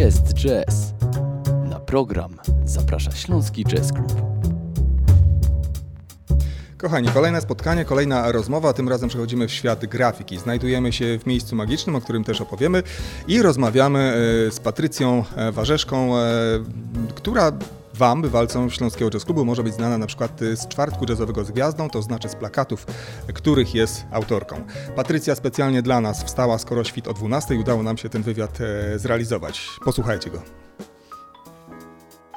Jest jazz. Na program zaprasza Śląski Jazz Club. Kochani, kolejne spotkanie, kolejna rozmowa. Tym razem przechodzimy w świat grafiki. Znajdujemy się w miejscu magicznym, o którym też opowiemy i rozmawiamy e, z Patrycją e, Warzeszką, e, która Wam, bywalcom Śląskiego Jazz Klubu, może być znana na przykład z czwartku jazzowego z gwiazdą, to znaczy z plakatów, których jest autorką. Patrycja specjalnie dla nas wstała skoro świt o 12 i udało nam się ten wywiad zrealizować. Posłuchajcie go.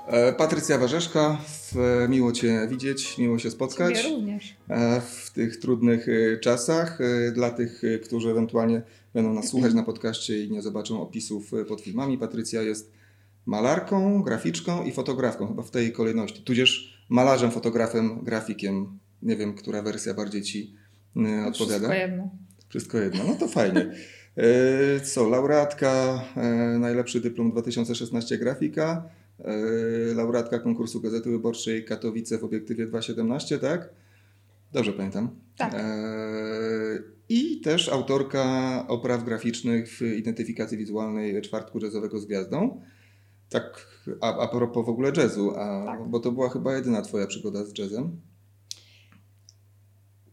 E, Patrycja Warzeszka, miło Cię widzieć, miło się spotkać. Ciebie również. E, w tych trudnych czasach. Dla tych, którzy ewentualnie będą nas słuchać na podcaście i nie zobaczą opisów pod filmami, Patrycja jest malarką, graficzką i fotografką, chyba w tej kolejności. Tudzież malarzem, fotografem, grafikiem. Nie wiem, która wersja bardziej Ci odpowiada. Wszystko jedno. Wszystko jedno, no to fajnie. Co, laureatka, najlepszy dyplom 2016 grafika, laureatka konkursu Gazety Wyborczej Katowice w obiektywie 2.17, tak? Dobrze pamiętam. Tak. E, I też autorka opraw graficznych w identyfikacji wizualnej czwartku jazzowego z gwiazdą. Tak, a, a propos w ogóle jazzu, a, tak. bo to była chyba jedyna twoja przygoda z jazzem.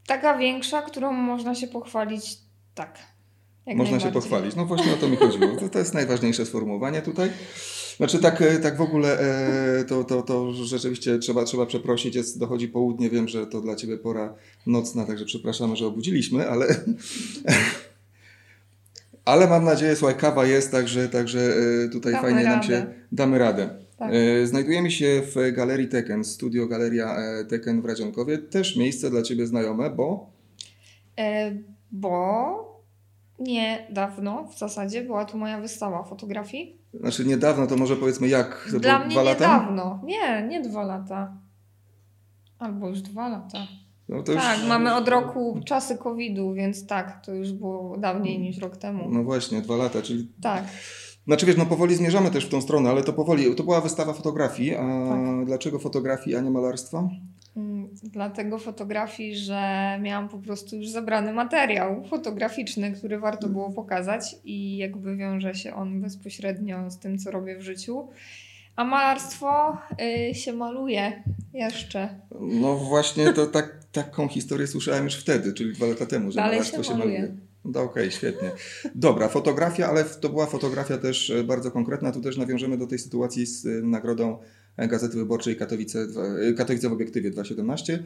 Taka większa, którą można się pochwalić, tak. można się pochwalić. No właśnie o to mi chodziło. To, to jest najważniejsze sformułowanie tutaj. Znaczy tak, e, tak w ogóle e, to, to, to rzeczywiście trzeba, trzeba przeprosić, jest, dochodzi południe, wiem, że to dla Ciebie pora nocna, także przepraszamy, że obudziliśmy, ale... Ale mam nadzieję, słuchaj, kawa jest, także, także e, tutaj damy fajnie radę. nam się damy radę. Tak. Znajdujemy się w Galerii Teken, studio Galeria Teken w Radzionkowie. Też miejsce dla Ciebie znajome, bo... E, bo niedawno w zasadzie była tu moja wystawa fotografii. Znaczy niedawno, to może powiedzmy jak? To Dla mnie dwa lata? niedawno. Nie, nie dwa lata. Albo już dwa lata. No tak, już... mamy od roku czasy COVID-u, więc tak, to już było dawniej niż rok temu. No właśnie, dwa lata, czyli... Tak. Znaczy wiesz, no powoli zmierzamy też w tą stronę, ale to powoli, to była wystawa fotografii, a Tak. dlaczego fotografii, a nie malarstwa? Mm, Dlatego fotografii, że miałam po prostu już zebrany materiał fotograficzny, który warto było pokazać i jakby wiąże się on bezpośrednio z tym, co robię w życiu. A malarstwo y, się maluje jeszcze. No właśnie, to tak, taką historię słyszałem już wtedy, czyli dwa lata temu, że Dalej malarstwo się się maluje. No okej, świetnie. Dobra, fotografia, ale to była fotografia też e, bardzo konkretna. Tu też nawiążemy do tej sytuacji z e, nagrodą Gazety Wyborczej Katowice, e, Katowice w obiektywie 2.17. E,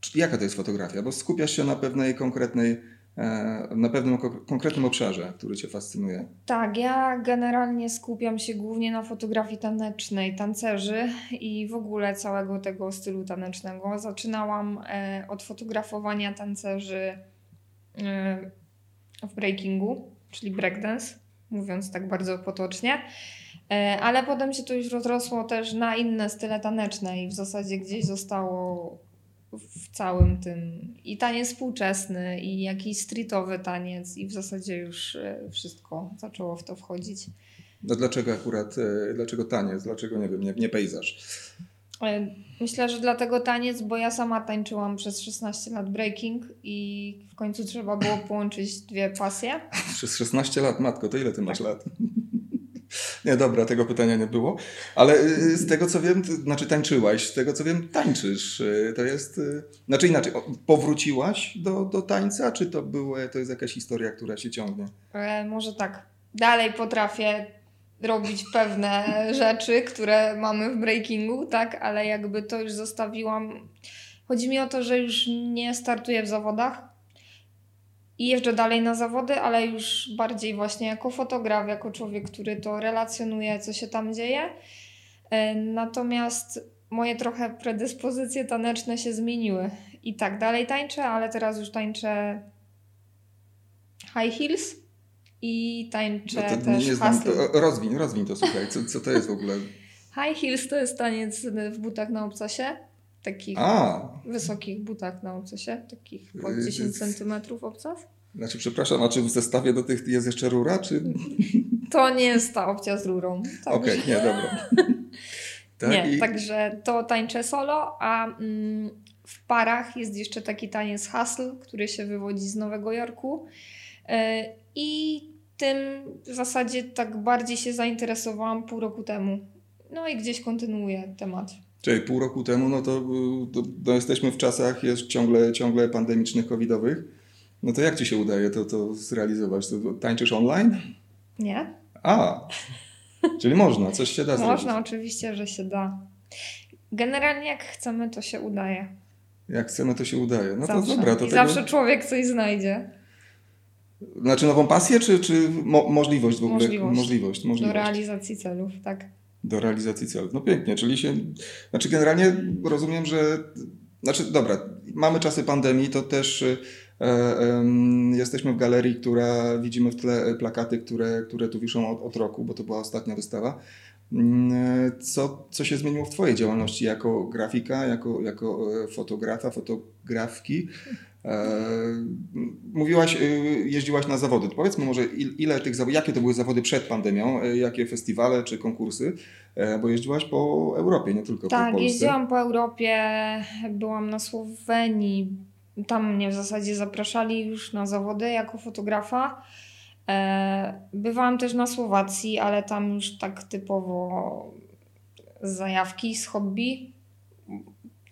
czy- Jaka to jest fotografia? Bo skupiasz się na pewnej konkretnej, e, na pewnym ko- konkretnym obszarze, który Cię fascynuje. Tak, ja generalnie skupiam się głównie na fotografii tanecznej, tancerzy i w ogóle całego tego stylu tanecznego. Zaczynałam e, od fotografowania tancerzy e, w breakingu, czyli breakdance, mówiąc tak bardzo potocznie. E, ale potem się to już rozrosło też na inne style taneczne i w zasadzie gdzieś zostało w całym tym i taniec współczesny, i jakiś streetowy taniec, i w zasadzie już e, wszystko zaczęło w to wchodzić. No dlaczego akurat, e, dlaczego taniec, dlaczego nie wiem, nie, nie pejzaż? E, Myślę, że dlatego taniec, bo ja sama tańczyłam przez 16 lat breaking i w końcu trzeba było połączyć dwie pasje. Przez 16 lat, matko, to ile ty masz lat? Nie, dobra, tego pytania nie było. Ale y, z tego co wiem, znaczy tańczyłaś, z tego co wiem, tańczysz. Y, To jest. y, Znaczy inaczej, powróciłaś do, do tańca, czy to, było, to jest jakaś historia, która się ciągnie? E, Może tak, dalej potrafię robić pewne rzeczy, które mamy w breakingu, tak, ale jakby to już zostawiłam. Chodzi mi o to, że już nie startuję w zawodach i jeżdżę dalej na zawody, ale już bardziej właśnie jako fotograf, jako człowiek, który to relacjonuje, co się tam dzieje. E, Natomiast moje trochę predyspozycje taneczne się zmieniły. I tak, dalej tańczę, ale teraz już tańczę high heels i tańczę No to też nie znam. To, rozwiń, rozwiń to, słuchaj, co, co to jest w ogóle? High heels to jest taniec w butach na obcasie. Takich A, wysokich butach na obcasie. Takich Yy, 10 z- cm obcas. znaczy, przepraszam, a czy w zestawie do tych jest jeszcze rura, czy. To nie jest ta opcja z rurą. Także- Okej, nie, dobra. Tak, nie, i- także to tańczę solo, a mm, w parach jest jeszcze taki taniec hustle, który się wywodzi z Nowego Jorku. Yy, I tym w zasadzie tak bardziej się zainteresowałam pół roku temu. No i gdzieś kontynuuję temat. Czyli pół roku temu, no to, to, to jesteśmy w czasach jest ciągle, ciągle pandemicznych, covidowych. No to jak ci się udaje to, to zrealizować? To, tańczysz online? Nie? A, czyli można, coś się da zrobić. Można, oczywiście, że się da. Generalnie jak chcemy, to się udaje. Jak chcemy, to się udaje. No zawsze. to dobra. To I tego... zawsze człowiek coś znajdzie. Znaczy nową pasję, czy, czy mo możliwość w ogóle? Możliwość. możliwość, możliwość. Do realizacji celów, tak. Do realizacji celów. No pięknie, czyli się. Znaczy, generalnie rozumiem, że. Znaczy, dobra, mamy czasy pandemii, to też e, e, jesteśmy w galerii, która widzimy w tle plakaty, które, które tu wiszą od, od roku, bo to była ostatnia wystawa. Mm, Co, co się zmieniło w Twojej działalności jako grafika, jako, jako e, fotografa, fotografki? E, Mówiłaś, e, jeździłaś na zawody. Powiedzmy może, il- ile tych zawodów, jakie to były zawody przed pandemią, e, jakie festiwale czy konkursy, E, bo jeździłaś po Europie, nie tylko po Tak, Polsce. jeździłam po Europie, byłam na Słowenii. Tam mnie w zasadzie zapraszali już na zawody jako fotografa. E, Bywałam też na Słowacji, ale tam już tak typowo z zajawki, z hobby.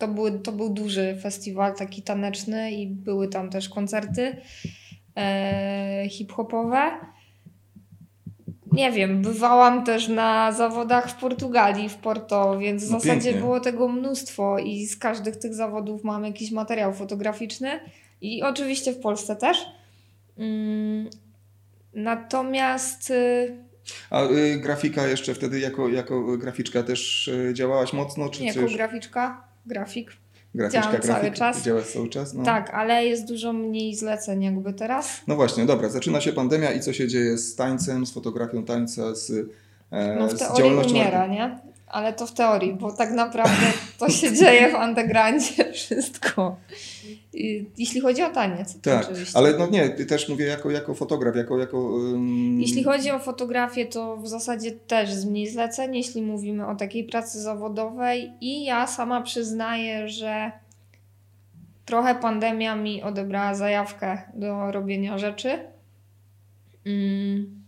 To, były, to był duży festiwal taki taneczny i były tam też koncerty e, hip-hopowe. Nie wiem, bywałam też na zawodach w Portugalii, w Porto, więc w No zasadzie pięknie. było tego mnóstwo i z każdych tych zawodów mam jakiś materiał fotograficzny i oczywiście w Polsce też. Mm, Natomiast y, A y, grafika jeszcze wtedy jako, jako graficzka też y, działałaś mocno? Czy jako coś? graficzka, grafik, Graficzka, działam cały grafik, czas. Działasz cały czas? No. tak, ale jest dużo mniej zleceń jakby teraz. No właśnie, dobra, zaczyna się pandemia i co się dzieje z tańcem, z fotografią tańca, z, e, No w z działalnością... umiera, nie? Ale to w teorii, bo tak naprawdę to się dzieje w undergroundzie wszystko. I- Jeśli chodzi o taniec, Tak, oczywiście. ale no nie, ty też mówię jako, jako fotograf, jako... jako ym, Jeśli chodzi o fotografię, to w zasadzie też z mniej zleceń, jeśli mówimy o takiej pracy zawodowej. I ja sama przyznaję, że trochę pandemia mi odebrała zajawkę do robienia rzeczy. Mm,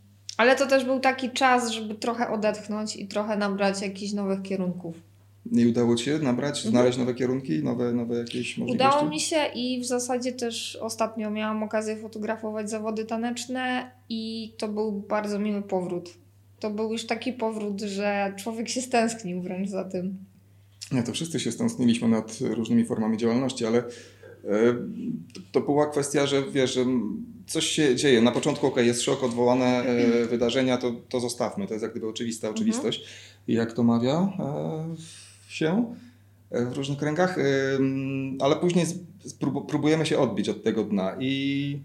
Ale to też był taki czas, żeby trochę odetchnąć i trochę nabrać jakichś nowych kierunków. Nie udało ci się nabrać, Mhm. znaleźć nowe kierunki, nowe, nowe jakieś możliwości? Udało mi się i w zasadzie też ostatnio miałam okazję fotografować zawody taneczne i to był bardzo miły powrót. To był już taki powrót, że człowiek się stęsknił wręcz za tym. Nie, to wszyscy się stęskniliśmy nad różnymi formami działalności, ale e, to, to była kwestia, że wiesz, że coś się dzieje. Na początku, okej, jest szok, odwołane e, wydarzenia, to, to zostawmy. To jest jak gdyby oczywista oczywistość. I jak to mawia e, się e, w różnych kręgach, e, ale później sprób- próbujemy się odbić od tego dna i,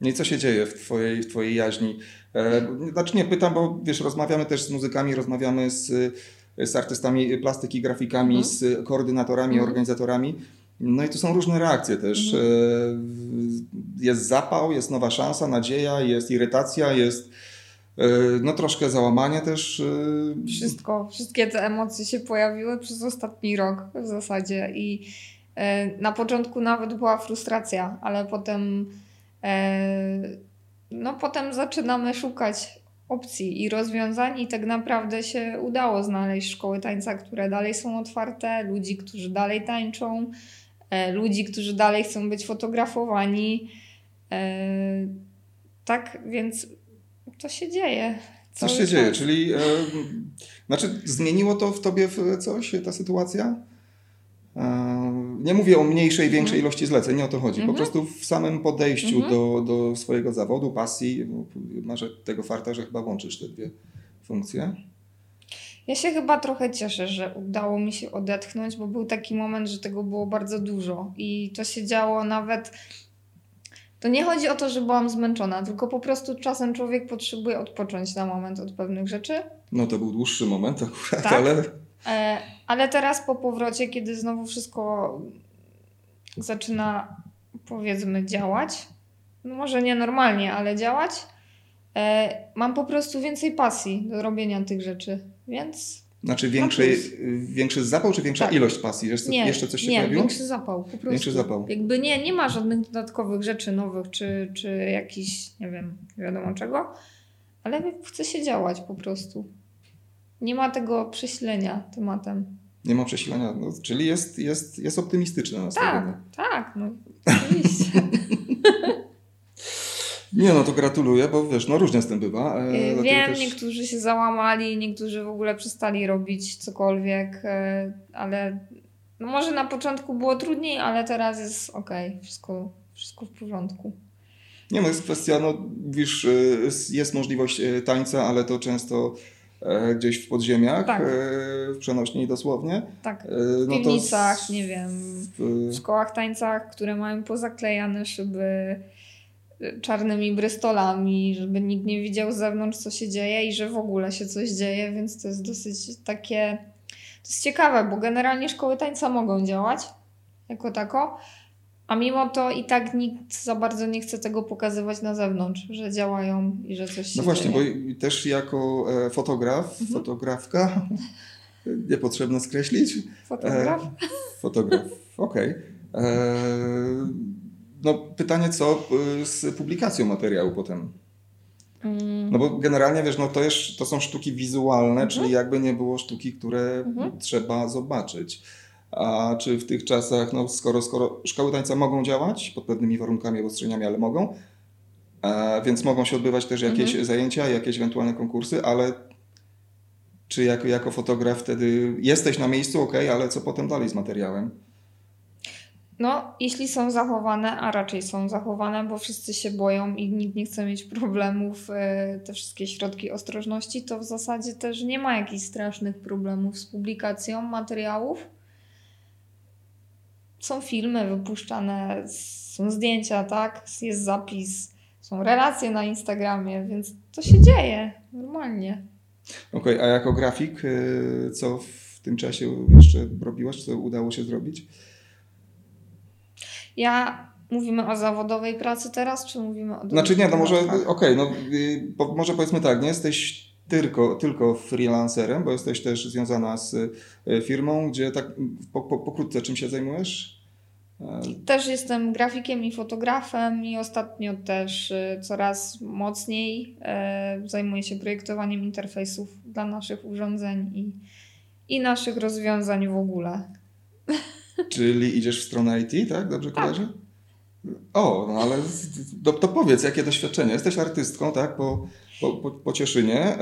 no i co się dzieje w twojej, w twojej jaźni? E, Znaczy nie, pytam, bo wiesz, rozmawiamy też z muzykami, rozmawiamy z, z artystami plastyki, grafikami, Mhm. z koordynatorami, Mhm. organizatorami. No i tu są różne reakcje też. Mhm. E, Jest zapał, jest nowa szansa, nadzieja, jest irytacja, jest e, no troszkę załamanie też. e, Wszystko, wszystkie te emocje się pojawiły przez ostatni rok w zasadzie i na początku nawet była frustracja, ale potem no potem zaczynamy szukać opcji i rozwiązań i tak naprawdę się udało znaleźć szkoły tańca, które dalej są otwarte, ludzi, którzy dalej tańczą, ludzi, którzy dalej chcą być fotografowani. E, tak, więc to się dzieje. Cały się dzieje, czas. czyli e, znaczy zmieniło to w tobie w coś, ta sytuacja? E, nie mówię o mniejszej, większej Mhm. ilości zleceń, nie o to chodzi. Po Mhm. prostu w samym podejściu Mhm. do, do swojego zawodu, pasji, masz tego farta, że chyba łączysz te dwie funkcje. Ja się chyba trochę cieszę, że udało mi się odetchnąć, bo był taki moment, że tego było bardzo dużo i to się działo nawet. To nie chodzi o to, że byłam zmęczona, tylko po prostu czasem człowiek potrzebuje odpocząć na moment od pewnych rzeczy. No to był dłuższy moment akurat, Tak. ale E, ale teraz po powrocie, kiedy znowu wszystko zaczyna powiedzmy działać, no może nie normalnie, ale działać, e, mam po prostu więcej pasji do robienia tych rzeczy, więc znaczy większej, plus. większy zapał, czy większa Tak. ilość pasji? Jeszcze, Nie, jeszcze coś się nie, pojawiło? większy zapał, po prostu. Większy zapał. Jakby nie, nie ma żadnych dodatkowych rzeczy nowych, czy, czy jakichś, nie wiem, nie wiadomo czego. ale chce się działać po prostu. Nie ma tego prześlenia tematem. Nie ma przesilenia, no, czyli jest, jest, jest optymistyczne nastawienie. Tak, tak, no oczywiście. Nie no, to gratuluję, bo wiesz, no różnie z tym bywa. e, dlatego Wiem, też- niektórzy się załamali, niektórzy w ogóle przestali robić cokolwiek, e, ale no może na początku było trudniej, ale teraz jest okej, wszystko, wszystko w porządku. Nie no, jest kwestia, no wiesz, e, jest- możliwość e, tańca, ale to często e, gdzieś w podziemiach, Tak. w przenośni dosłownie. Tak, w no to piwnicach, z- nie wiem, w- szkołach tańcach, które mają pozaklejane szyby y, czarnymi brystolami, żeby nikt nie widział z zewnątrz, co się dzieje i że w ogóle się coś dzieje, więc to jest dosyć takie... To jest ciekawe, bo generalnie szkoły tańca mogą działać jako tako, a mimo to i tak nikt za bardzo nie chce tego pokazywać na zewnątrz, że działają i że coś się No właśnie, bo dzieje. i- też jako e, fotograf, Mhm. fotografka, niepotrzebne skreślić, Fotograf? E, fotograf, okej. E, No pytanie, co e, z publikacją materiału potem? Mm, No bo generalnie, wiesz, no to, jest, to są sztuki wizualne, czyli jakby nie było sztuki, które Mhm. trzeba zobaczyć. A czy w tych czasach, no skoro, skoro szkoły tańca mogą działać pod pewnymi warunkami, obostrzeniami, ale mogą, e, więc mogą się odbywać też jakieś Mhm. zajęcia, jakieś ewentualne konkursy, ale czy jako, jako fotograf wtedy jesteś na miejscu, ok, ale co potem dalej z materiałem? No, jeśli są zachowane, a raczej są zachowane, bo wszyscy się boją i nikt nie chce mieć problemów, e, te wszystkie środki ostrożności, to w zasadzie też nie ma jakichś strasznych problemów z publikacją materiałów. Są filmy wypuszczane, są zdjęcia, tak? Jest zapis, są relacje na Instagramie, więc to się dzieje normalnie. Okej, a jako grafik, e, co w tym czasie jeszcze robiłaś, co udało się zrobić? Ja mówimy o zawodowej pracy teraz, czy mówimy o Znaczy nie, no może, okej, no y, po, może powiedzmy tak, nie jesteś tylko, tylko freelancerem, bo jesteś też związana z y, firmą, gdzie tak po, po, pokrótce czym się zajmujesz? Też jestem grafikiem i fotografem i ostatnio też y, coraz mocniej zajmuję się projektowaniem interfejsów dla naszych urządzeń i, i naszych rozwiązań w ogóle. Czyli idziesz w stronę IT, tak? Dobrze kojarzę? O, no ale to, to powiedz, jakie doświadczenie? Jesteś artystką, tak? Po, po, po, Cieszynie, e,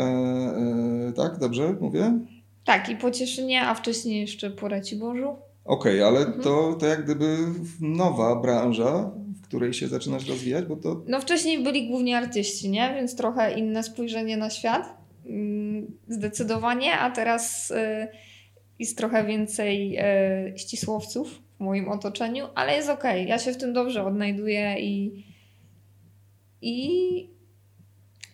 e, tak? Dobrze mówię? Tak, i po Cieszynie, a wcześniej jeszcze po Raciborzu. Okej, ale Mhm. to, to jak gdyby nowa branża, w której się zaczynasz rozwijać, bo to No wcześniej byli głównie artyści, nie? Więc trochę inne spojrzenie na świat. Mm, Zdecydowanie, a teraz y, jest trochę więcej y, ścisłowców w moim otoczeniu, ale jest okej. Ja się w tym dobrze odnajduję i, i,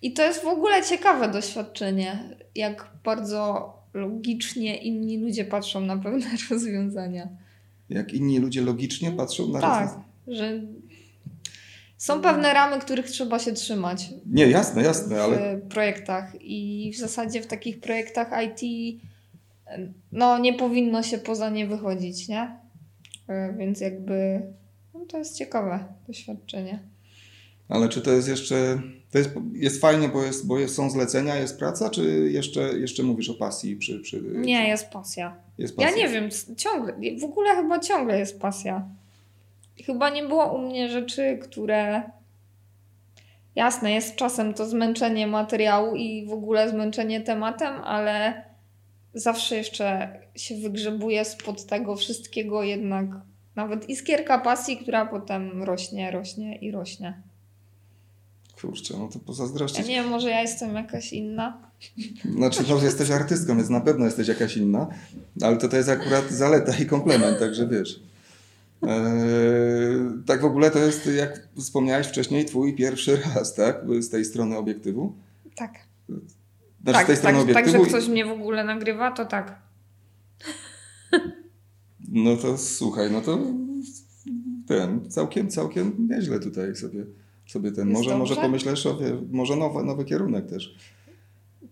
i to jest w ogóle ciekawe doświadczenie, jak bardzo logicznie inni ludzie patrzą na pewne rozwiązania. jak inni ludzie logicznie patrzą na Tak, rozwiązania. że są pewne ramy, których trzeba się trzymać Nie, jasne, jasne, ale w projektach i w zasadzie w takich projektach IT no nie powinno się poza nie wychodzić, nie? E, Więc jakby no, to jest ciekawe doświadczenie. Ale czy to jest jeszcze. To jest, jest fajnie, bo, jest, bo są zlecenia, jest praca, czy jeszcze, jeszcze mówisz o pasji przy. przy Nie, jest pasja. jest Ja pasja? nie wiem, ciągle, w ogóle chyba ciągle jest pasja. Chyba nie było u mnie rzeczy, które. Jasne, jest czasem to zmęczenie materiału i w ogóle zmęczenie tematem, ale zawsze jeszcze się wygrzebuje spod tego wszystkiego jednak nawet iskierka pasji, która potem rośnie, rośnie i rośnie. Kurczę, no to Ja pozazdrościć. nie wiem, może ja jestem jakaś inna. Znaczy, no, jesteś artystką, więc na pewno jesteś jakaś inna, ale to, to jest akurat zaleta i komplement, także wiesz. Eee, tak w ogóle to jest, jak wspomniałeś wcześniej, twój pierwszy raz, tak? Z tej strony obiektywu. Tak. Znaczy, tak, z tej strony tak, tak, obiektywu. że ktoś mnie w ogóle nagrywa, to tak. No to słuchaj, no to ten, całkiem, całkiem nieźle tutaj sobie, sobie ten, Jest może, może dobrze? pomyślesz o, może nowy, nowy kierunek też.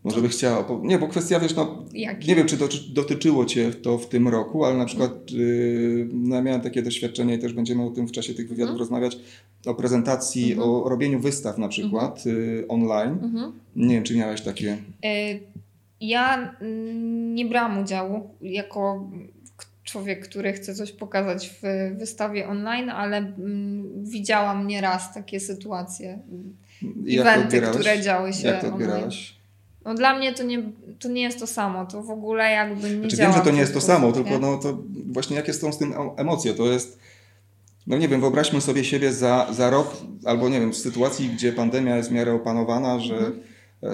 Może by chciała. Nie, bo kwestia, wiesz, no, Jaki? nie wiem, czy doty- dotyczyło Cię to w tym roku, ale na przykład yy, no, ja miałem takie doświadczenie i też będziemy o tym w czasie tych wywiadów Mhm. rozmawiać, o prezentacji, Mhm. o robieniu wystaw na przykład yy, online. Mhm. Nie wiem, czy miałeś takie... Y, Ja mm, nie brałam udziału jako człowiek, który chce coś pokazać w wystawie online, ale mm, widziałam nieraz takie sytuacje. To Eventy, które działy się Jak to online. odbierałaś? No dla mnie to nie, to nie jest to samo, to w ogóle jakby nie Znaczy, działa wiem, że to nie jest to samo, nie? tylko no to właśnie jakie są z tym em- emocje? To jest, no nie wiem, wyobraźmy sobie siebie za, za rok, albo nie wiem, w sytuacji, gdzie pandemia jest w miarę opanowana, że, Mhm. e,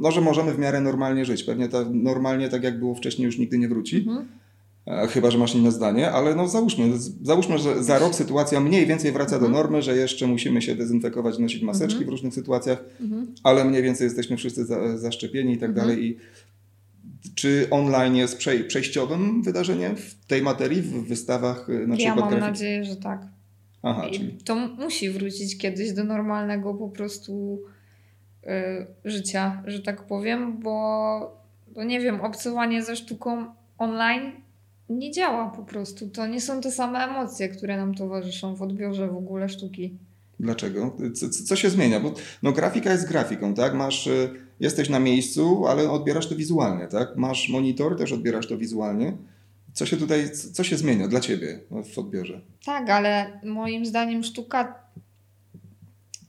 no, że możemy w miarę normalnie żyć. Pewnie ta, normalnie, tak jak było wcześniej, już nigdy nie wróci. Mhm. E, Chyba, że masz inne zdanie, ale no załóżmy, załóżmy, że za rok sytuacja mniej więcej wraca do Mhm. normy, że jeszcze musimy się dezynfekować, nosić maseczki Mhm. w różnych sytuacjach, Mhm. ale mniej więcej jesteśmy wszyscy za, zaszczepieni i tak dalej. I czy online jest przej- przejściowym wydarzeniem w tej materii, w wystawach y, na Ja przykład mam grafiki? nadzieję, że tak. Aha, czyli to musi wrócić kiedyś do normalnego po prostu y, życia, że tak powiem, bo, bo nie wiem, obcowanie ze sztuką online nie działa po prostu. To nie są te same emocje, które nam towarzyszą w odbiorze w ogóle sztuki. dlaczego? Co, co- się zmienia? Bo no, grafika jest grafiką, tak? Masz, y, jesteś na miejscu, ale odbierasz to wizualnie, tak? Masz monitor, też odbierasz to wizualnie. Co się tutaj, co się zmienia dla Ciebie w odbiorze? Tak, ale moim zdaniem sztuka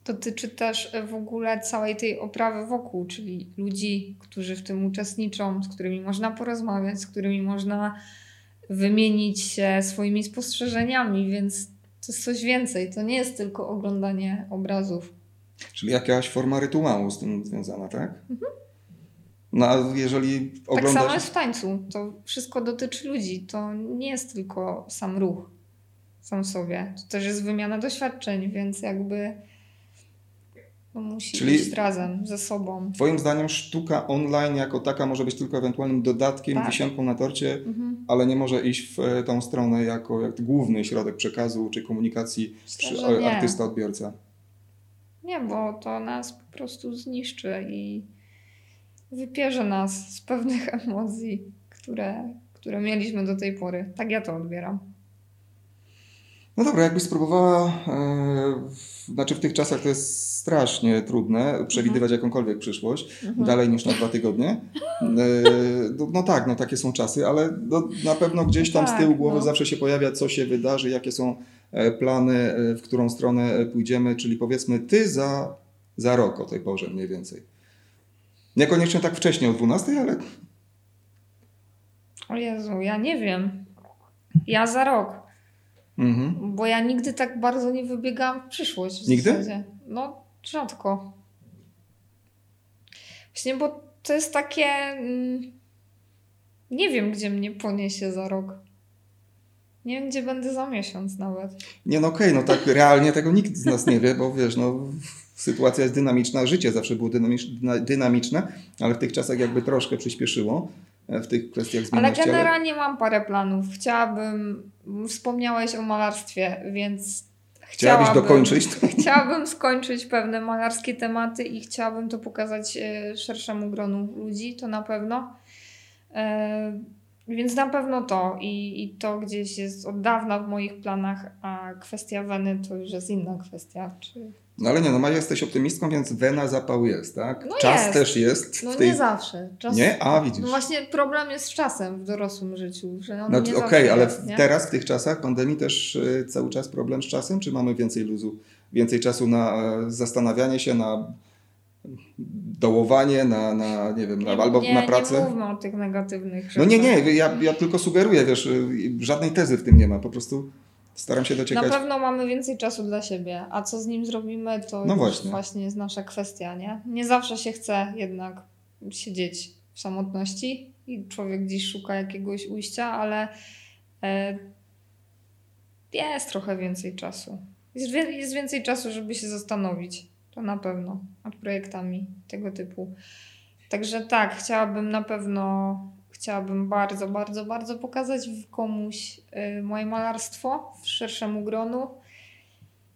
dotyczy też w ogóle całej tej oprawy wokół, czyli ludzi, którzy w tym uczestniczą, z którymi można porozmawiać, z którymi można wymienić się swoimi spostrzeżeniami, więc to jest coś więcej. To nie jest tylko oglądanie obrazów. Czyli jakaś forma rytuału z tym związana, tak? No a jeżeli Tak oglądasz... samo jest w tańcu. To wszystko dotyczy ludzi. To nie jest tylko sam ruch sam sobie. To też jest wymiana doświadczeń, więc jakby no, musi Czyli- iść razem ze sobą. Twoim zdaniem sztuka online jako taka może być tylko ewentualnym dodatkiem, Tak. wisienką na torcie, Mhm. ale nie może iść w e, tą stronę jako jak główny środek przekazu czy komunikacji artysta-odbiorca. Nie, bo to nas po prostu zniszczy i wypierze nas z pewnych emocji, które, które mieliśmy do tej pory. Tak ja to odbieram. No dobra, jakbyś spróbowała, w, znaczy w tych czasach to jest strasznie trudne przewidywać jakąkolwiek przyszłość, Mhm. dalej niż na dwa tygodnie. E, no, no tak, no takie są czasy, ale no, na pewno gdzieś tam z Tak, tyłu głowy no. zawsze się pojawia, co się wydarzy, jakie są e, plany, e, w którą stronę pójdziemy, czyli powiedzmy ty za, za rok o tej porze mniej więcej. Niekoniecznie tak wcześnie o 12, ale O Jezu, ja nie wiem. Ja za rok. mhm. Bo ja nigdy tak bardzo nie wybiegałam w przyszłość. W Nigdy? Zasadzie. No, rzadko. Właśnie, bo to jest takie. Mm, nie wiem, gdzie mnie poniesie za rok. Nie wiem, gdzie będę za miesiąc nawet. Nie no okej, no tak realnie tego nikt z nas nie wie, bo wiesz, no sytuacja jest dynamiczna, życie zawsze było dynamicz- dynamiczne, ale w tych czasach jakby troszkę przyspieszyło e, w tych kwestiach Ale zmienności. Ale generalnie mam parę planów. Chciałabym. Wspomniałeś o malarstwie, więc. Chciałabyś chciałabym- dokończyć? Chciałabym skończyć pewne malarskie tematy i chciałabym to pokazać e, szerszemu gronu ludzi, to na pewno. E, Więc na pewno to i, i to gdzieś jest od dawna w moich planach, a kwestia Weny to już jest inna kwestia. Czy... No ale nie, no jesteś optymistką, więc wena zapał jest, tak? No Czas jest. też jest No tej... nie zawsze. Czas... Nie? A, widzisz. No właśnie problem jest z czasem w dorosłym życiu, że on No nie okej, zawsze ale jest, teraz w tych czasach pandemii też e, cały czas problem z czasem, czy mamy więcej luzu, więcej czasu na e, zastanawianie się, na dołowanie, na, na nie wiem, na, Nie, albo nie, na pracę? Nie mówmy o tych negatywnych No rzeczach. nie, nie, ja, ja tylko sugeruję, wiesz, y, żadnej tezy w tym nie ma, po prostu staram się Na dociekać. pewno mamy więcej czasu dla siebie, a co z nim zrobimy, to No właśnie. właśnie. jest nasza kwestia, nie? Nie zawsze się chce jednak siedzieć w samotności i człowiek gdzieś szuka jakiegoś ujścia, ale e, jest trochę więcej czasu. Jest więcej czasu, żeby się zastanowić, to na pewno, nad projektami tego typu. Także tak, chciałabym na pewno, chciałabym bardzo, bardzo, bardzo pokazać komuś y, moje malarstwo w szerszemu gronu.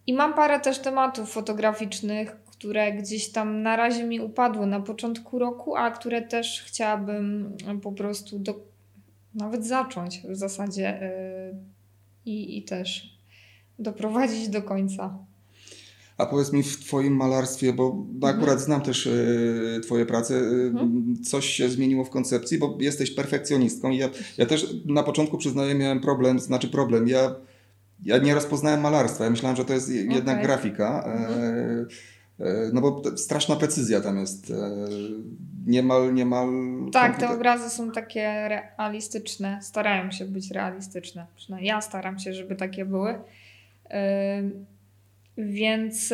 I mam parę też tematów fotograficznych, które gdzieś tam na razie mi upadły na początku roku, a które też chciałabym po prostu do, nawet zacząć w zasadzie yy, i, i też doprowadzić do końca. A powiedz mi w Twoim malarstwie, bo mhm. akurat znam też y, Twoje prace, y, mhm. coś się zmieniło w koncepcji, bo jesteś perfekcjonistką. Ja, ja też na początku przyznaję, miałem problem, znaczy problem. Ja, ja nie rozpoznałem malarstwa. Ja myślałem, że to jest okay. jednak grafika. E, mhm. E, no bo straszna precyzja tam jest. E, niemal, niemal. Tak, komputer. te obrazy są takie realistyczne. Starają się być realistyczne. Przynajmniej ja staram się, żeby takie były. Więc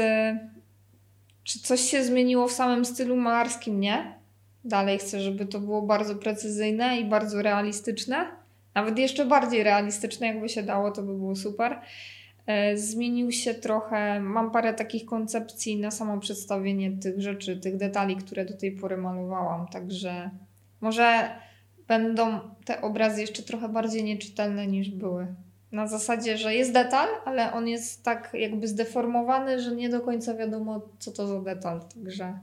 czy coś się zmieniło w samym stylu malarskim? Nie. Dalej chcę, żeby to było bardzo precyzyjne i bardzo realistyczne. Nawet jeszcze bardziej realistyczne, jakby się dało, to by było super. E, zmienił się trochę, mam parę takich koncepcji na samo przedstawienie tych rzeczy, tych detali, które do tej pory malowałam, także może będą te obrazy jeszcze trochę bardziej nieczytelne niż były. Na zasadzie, że jest detal, ale on jest tak jakby zdeformowany, że nie do końca wiadomo, co to za detal, także.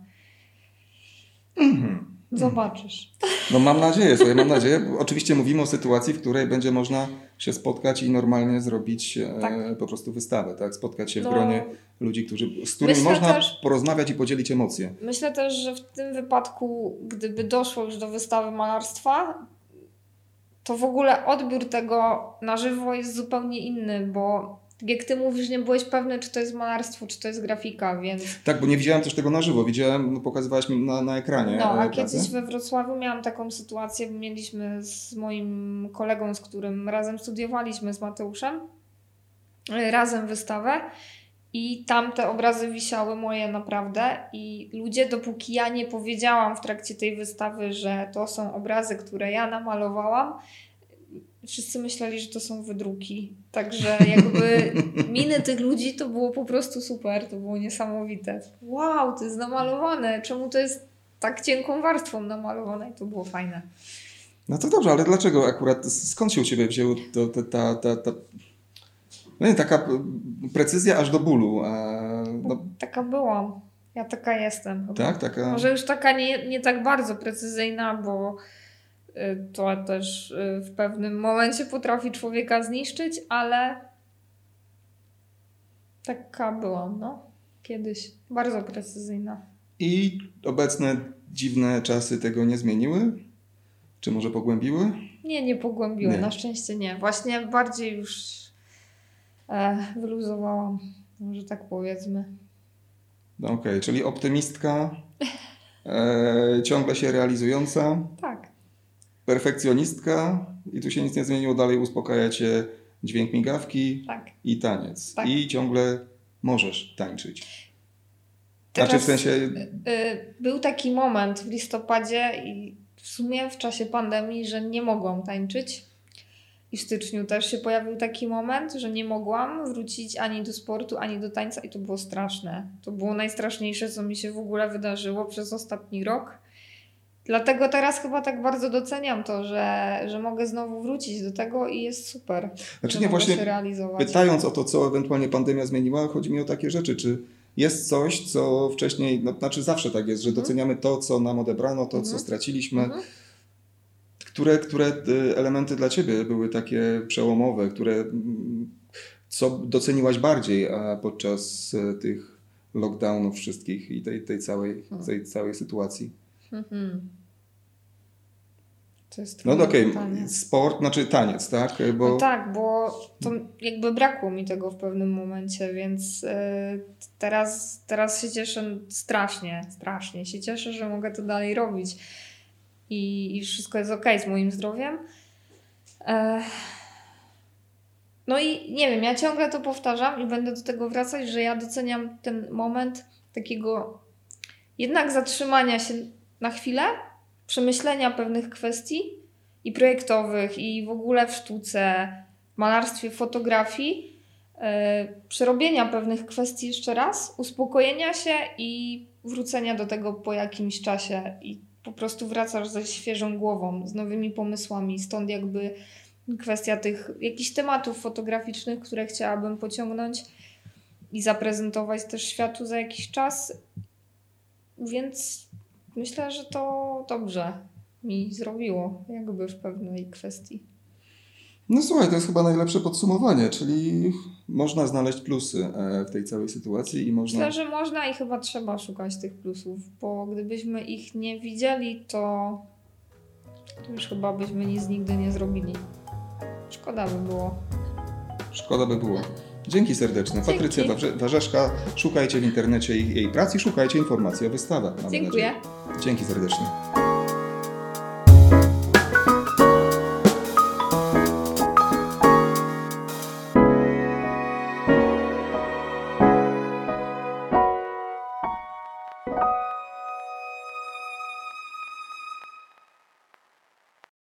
Mhm. Zobaczysz. No mam nadzieję, sobie mam nadzieję. Oczywiście mówimy o sytuacji, w której będzie można się spotkać i normalnie zrobić e, tak. e, po prostu wystawę, tak? Spotkać się w no, gronie ludzi, którzy, z którymi można też, porozmawiać i podzielić emocje. Myślę też, że w tym wypadku, gdyby doszło już do wystawy malarstwa, to w ogóle odbiór tego na żywo jest zupełnie inny, bo jak ty mówisz, nie byłeś pewny, czy to jest malarstwo, czy to jest grafika, więc... Tak, bo nie widziałem też tego na żywo, widziałem, no, pokazywałaś mi na, na ekranie. No, a kiedyś we Wrocławiu miałam taką sytuację, mieliśmy z moim kolegą, z którym razem studiowaliśmy, z Mateuszem, e, razem wystawę i tam te obrazy wisiały moje naprawdę i ludzie, dopóki ja nie powiedziałam w trakcie tej wystawy, że to są obrazy, które ja namalowałam, wszyscy myśleli, że to są wydruki. Także jakby miny tych ludzi to było po prostu super, to było niesamowite. Wow, to jest namalowane, czemu to jest tak cienką warstwą namalowane i to było fajne. No to dobrze, ale dlaczego akurat, skąd się u Ciebie wzięło to, ta, ta, ta, no nie, taka precyzja aż do bólu? no. Taka byłam. Ja taka jestem. Chyba. Tak, taka. Może już taka nie, nie tak bardzo precyzyjna, bo Y, to też y, w pewnym momencie potrafi człowieka zniszczyć, ale taka byłam, no, kiedyś. Bardzo precyzyjna. I obecne dziwne czasy tego nie zmieniły? Czy może pogłębiły? Nie, nie pogłębiły, nie. na szczęście nie. Właśnie bardziej już wyluzowałam, może tak powiedzmy. No okej, okay, czyli optymistka, e, ciągle się realizująca. Tak perfekcjonistka i tu się nic nie zmieniło, dalej uspokaja cię dźwięk migawki tak. i taniec. Tak. I ciągle możesz tańczyć. Teraz, znaczy w sensie... Y, y, był taki moment w listopadzie i w sumie w czasie pandemii, że nie mogłam tańczyć. I w styczniu też się pojawił taki moment, że nie mogłam wrócić ani do sportu, ani do tańca i to było straszne. To było najstraszniejsze, co mi się w ogóle wydarzyło przez ostatni rok. Dlatego teraz chyba tak bardzo doceniam to, że, że mogę znowu wrócić do tego i jest super. Znaczy nie, właśnie pytając o to, co ewentualnie pandemia zmieniła, chodzi mi o takie rzeczy, czy jest coś, co wcześniej, no, znaczy zawsze tak jest, że mhm. doceniamy to, co nam odebrano, to, co mhm. straciliśmy. Mhm. Które, które y, elementy dla Ciebie były takie przełomowe, które, mm, co doceniłaś bardziej a podczas y, tych lockdownów wszystkich i tej, tej, całej, tej całej sytuacji? Mhm. To jest no okej, okay. sport, znaczy taniec, tak? Bo... No tak, bo to jakby brakło mi tego w pewnym momencie, więc yy, teraz, teraz się cieszę strasznie, strasznie się cieszę, że mogę to dalej robić i, i wszystko jest ok z moim zdrowiem. E, no i nie wiem, ja ciągle to powtarzam i będę do tego wracać, że ja doceniam ten moment takiego jednak zatrzymania się na chwilę przemyślenia pewnych kwestii i projektowych, i w ogóle w sztuce, malarstwie, fotografii, yy, przerobienia pewnych kwestii jeszcze raz, uspokojenia się i wrócenia do tego po jakimś czasie i po prostu wracasz ze świeżą głową, z nowymi pomysłami. Stąd jakby kwestia tych jakichś tematów fotograficznych, które chciałabym pociągnąć i zaprezentować też światu za jakiś czas więc myślę, że to dobrze mi zrobiło, jakby w pewnej kwestii. No słuchaj, to jest chyba najlepsze podsumowanie, czyli można znaleźć plusy e, w tej całej sytuacji i można... Myślę, że można i chyba trzeba szukać tych plusów, bo gdybyśmy ich nie widzieli, to, to już chyba byśmy nic nigdy nie zrobili. Szkoda by było. Szkoda by było. Dzięki serdeczne. Dzięki. Patrycja Warze- Warzeszka, szukajcie w internecie jej, jej prac i szukajcie informacji o wystawach. Dziękuję. nadzieję. Dzięki serdecznie.